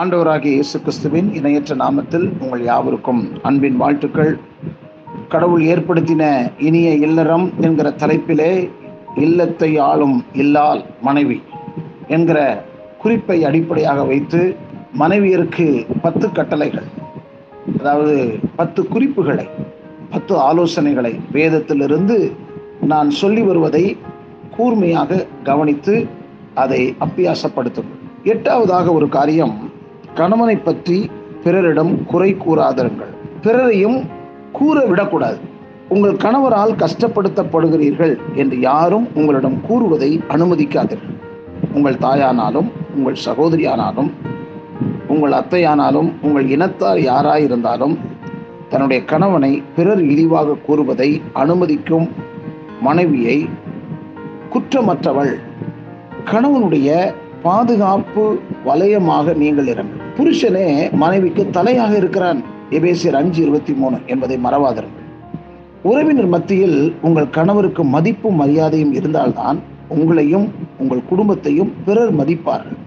ஆண்டவராகிய இயேசு கிறிஸ்துவின் இணையற்ற நாமத்தில் உங்கள் யாவருக்கும் அன்பின் வாழ்த்துக்கள். கடவுள் ஏற்படுத்தின இனிய இல்லறம் என்கிற தலைப்பிலே இல்லத்தை ஆளும் இல்லால் மனைவி என்கிற குறிப்பை அடிப்படையாக வைத்து மனைவியருக்கு பத்து கட்டளைகள். அதாவது பத்து குறிப்புகளை பத்து ஆலோசனைகளை வேதத்திலிருந்து நான் சொல்லி வருவதை கூர்மையாக கவனித்து அதை அப்பியாசப்படுத்தும் எட்டாவதாக ஒரு காரியம் கணவனை பற்றி பிறரிடம் குறை கூறாதிருங்கள். பிறரையும் கூற விடக்கூடாது. உங்கள் கணவரால் கஷ்டப்படுத்தப்படுகிறீர்கள் என்று யாரும் உங்களிடம் கூறுவதை அனுமதிக்காதீர்கள். உங்கள் தாயானாலும் உங்கள் சகோதரியானாலும் உங்கள் அத்தையானாலும் உங்கள் இனத்தார் யாராயிருந்தாலும் தன்னுடைய கணவனை பிறர் இழிவாக கூறுவதை அனுமதிக்கும் மனைவியை குற்றமற்றவள். கணவனுடைய பாதுகாப்பு வலயமாக நீங்கள் இருங்கள் புருஷனே மனைவிக்கு தலையாக இருக்கிறான். எபேசியர் அஞ்சு இருபத்தி மூணு என்பதை மறவாதிருங்கள் உறவினர் மத்தியில் உங்கள் கணவருக்கு மதிப்பும் மரியாதையும் இருந்தால்தான் உங்களையும் உங்கள் குடும்பத்தையும் பிறர் மதிப்பார்கள்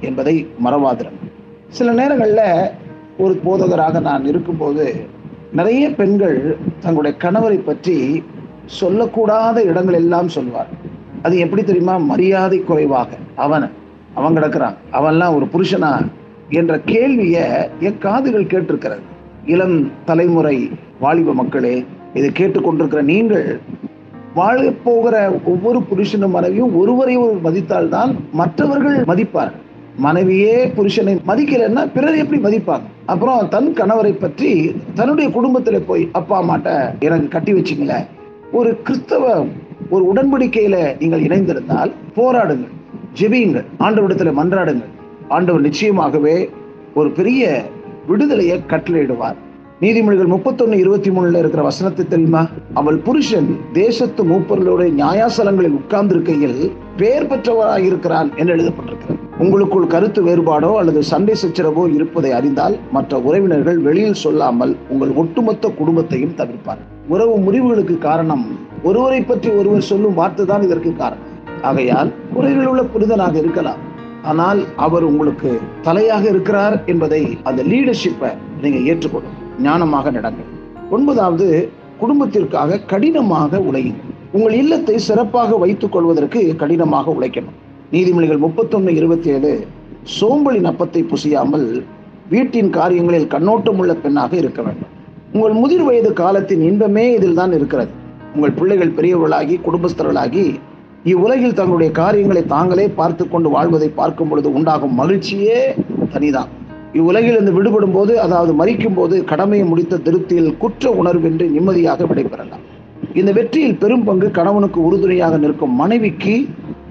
என்பதை மறவாதிருங்கள் சில நேரங்களில் ஒரு போதகராக நான் இருக்கும்போது நிறைய பெண்கள் தங்களுடைய கணவரை பற்றி சொல்லக்கூடாத இடங்கள் எல்லாம் சொல்வார். அது எப்படி தெரியுமா? மரியாதை குறைவாக. அவன் அவன் கிடக்கிறான். அவன்லாம் ஒரு புருஷனா என்ற கேள்வியை என் காதுகள் கேட்டிருக்கிறது. இளம் தலைமுறை வாலிப மக்களே இதை கேட்டுக்கொண்டிருக்கிற நீங்கள் வாழ போகிற ஒவ்வொரு புருஷனும் மனைவியும் ஒருவரை ஒரு மதித்தால்தான் மற்றவர்கள் மதிப்பார் மனைவியே புருஷனை மதிக்கலைன்னா பிறர் எப்படி மதிப்பாங்க? அப்புறம் தன் கணவரை பற்றி தன்னுடைய குடும்பத்துல போய் அப்பா அம்மாட்ட எனக்கு கட்டி வச்சிங்கள ஒரு கிறிஸ்தவ ஒரு உடன்படிக்கையில நீங்கள் இணைந்திருந்தால் போராடுங்கள் ஜெபியுங்கள் ஆண்டவிடத்தில் மன்றாடுங்கள். ஆண்டவர் நிச்சயமாகவே ஒரு பெரிய விடுதலையை கட்டளையிடுவார். நீதிமொழிகள் முப்பத்தொன்னு இருபத்தி மூணுல இருக்கிற வசனத்தை தெரியுமா? அவள் புருஷன் தேசத்து மூப்பர்களுடைய நியாயாசலங்களில் உட்கார்ந்திருக்கையில் பெயர் பெற்றவராக இருக்கிறான் என்று எழுதப்பட்டிருக்கிறது. உங்களுக்குள் கருத்து வேறுபாடோ அல்லது சண்டை சச்சரவோ இருப்பதை அறிந்தால் மற்ற உறவினர்கள் வெளியில் சொல்லாமல் உங்கள் ஒட்டுமொத்த குடும்பத்தையும் தவிர்ப்பார். உறவு முறிவுகளுக்கு காரணம் ஒருவரை பற்றி ஒருவர் சொல்லும் வார்த்தை தான் இதற்கு காரணம். ஆகையால் குறைகள் உள்ள புரிதனாக இருக்கலாம். ஆனால் அவர் உங்களுக்கு தலையாக இருக்கிறார் என்பதை அந்த லீடர்ஷிப்பை நீங்க ஏற்றுக்கொள்ளும். ஞானமாக நடங்க ஒன்பதாவது குடும்பத்திற்காக கடினமாக உழையுங்கள். உங்கள் இல்லத்தை சிறப்பாக வைத்துக் கொள்வதற்கு கடினமாக உழைக்கணும். நீதிமொழிகள் முப்பத்தொன்னு இருபத்தி ஏழு சோம்பலின் அப்பத்தை புசியாமல் வீட்டின் காரியங்களில் கண்ணோட்டம் உள்ள பெண்ணாக இருக்க வேண்டும். உங்கள் முதிர் வயது காலத்தின் இன்பமே இதில் தான் இருக்கிறது. உங்கள் பிள்ளைகள் பெரியவர்களாகி குடும்பஸ்தர்களாகி இவ்வுலகில் தங்களுடைய காரியங்களை தாங்களே பார்த்து கொண்டு வாழ்வதை பார்க்கும் பொழுது உண்டாகும் மகிழ்ச்சியே தனிதான். இவ்வுலகில் இருந்து விடுபடும் போது அதாவது மறிக்கும் போது கடமையை முடித்த திருப்தியில் குற்ற உணர்வின்றி நிம்மதியாக விடைபெறலாம். இந்த வெற்றியில் பெரும் பங்கு கணவனுக்கு உறுதுணையாக நிற்கும் மனைவிக்கு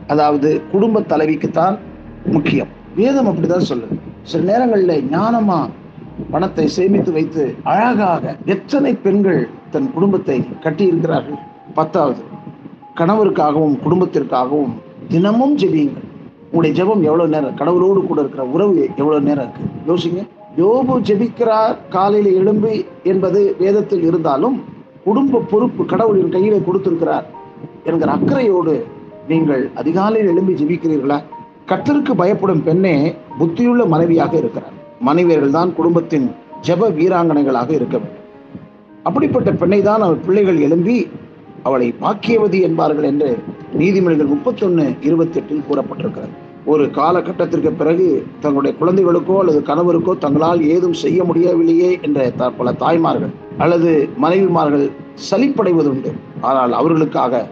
அதாவது குடும்ப தலைவிக்குத்தான் முக்கியம். வேதம் அப்படிதான் சொல்லுது. சில நேரங்களில் ஞானமா பணத்தை சேமித்து வைத்து அழகாக எத்தனை பெண்கள் தன் குடும்பத்தை கட்டியிருக்கிறார்கள்? பத்தாவது. கணவருக்காகவும் குடும்பத்திற்காகவும் தினமும் ஜெபியுங்கள். உங்களுடைய ஜெபம் எவ்வளவு நேரம்? கடவுளோடு கூட இருக்கிற உறவு எவ்வளவு நேரம் இருக்கு? யோசிங்க. யோபு ஜெபிக்கிறார் காலையில எழும்பி என்பது வேதத்தில் இருந்தாலும் குடும்ப பொறுப்பு கடவுளின் கையிலே கொடுத்திருக்கிறார் என்கிற அக்கறையோடு நீங்கள் அதிகாலையில் எழும்பி ஜெபிக்கிறீர்களா? கத்தருக்கு பயப்படும் பெண்ணே புத்தியுள்ள மனைவியாக இருக்கிறார். மனைவியர்கள் தான் குடும்பத்தின் ஜெப வீராங்கனைகளாக இருக்க வேண்டும். அப்படிப்பட்ட பெண்ணை தான் அவர் பிள்ளைகள் எழும்பி அவளை பாக்கியவதி என்பார்கள் என்று நீதிமொழிகள் முப்பத்தொன்னு இருபத்தி எட்டில் கூறப்பட்டிருக்கிறது. ஒரு காலகட்டத்திற்கு பிறகு தங்களுடைய குழந்தைகளுக்கோ அல்லது கணவருக்கோ தங்களால் ஏதும் செய்ய முடியவில்லையே என்ற பல தாய்மார்கள் அல்லது மனைவிமார்கள் சலிப்படைவதுண்டு. ஆனால் அவர்களுக்காக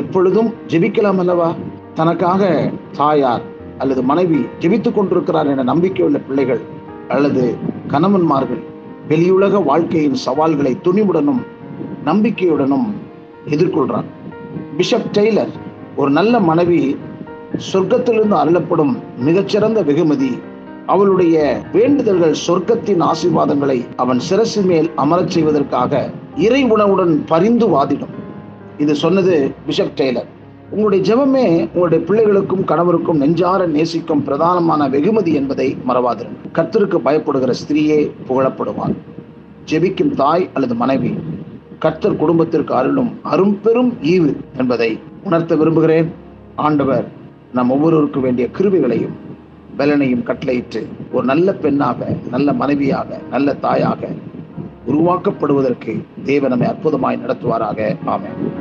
எப்பொழுதும் ஜெபிக்கலாம் அல்லவா? தனக்காக தாயார் அல்லது மனைவி ஜெபித்துக் கொண்டிருக்கிறார் என நம்பிக்கையுள்ள பிள்ளைகள் அல்லது கணவன்மார்கள் வெளியுலக வாழ்க்கையின் சவால்களை துணிவுடனும் நம்பிக்கையுடனும் எதிர்கொள்கிறான் பிஷப் டெய்லர் ஒரு நல்ல மனைவி சொர்க்கத்திலிருந்து அருளப்படும் மிகச்சிறந்த வெகுமதி அவளுடைய வேண்டுதல்கள் சொர்க்கத்தின் ஆசீர்வாதங்களை அவன் சிரசு மேல் அமரச் செய்வதற்காக இறை உணவுடன் பரிந்து வாதிடும். இது சொன்னது பிஷப் டெய்லர் உங்களுடைய ஜெபமே உங்களுடைய பிள்ளைகளுக்கும் கணவருக்கும் நெஞ்சார நேசிக்கும் பிரதானமான வெகுமதி என்பதை மறவாதிருங்கள் கர்த்தருக்கு பயப்படுகிற ஸ்திரீயே புகழப்படுவார். ஜெபிக்கும் தாய் அல்லது மனைவி கர்த்தர் குடும்பத்திற்கு அருளும் அரும்பெரும் ஈவு என்பதை உணர்த்த விரும்புகிறேன். ஆண்டவர் நம் ஒவ்வொருவருக்கும் வேண்டிய கிருவிகளையும் பலனையும் கட்டளையிட்டு ஒரு நல்ல பெண்ணாக நல்ல மனைவியாக நல்ல தாயாக உருவாக்கப்படுவதற்கு தேவ நம்மை அற்புதமாய் நடத்துவாராக. ஆமென்.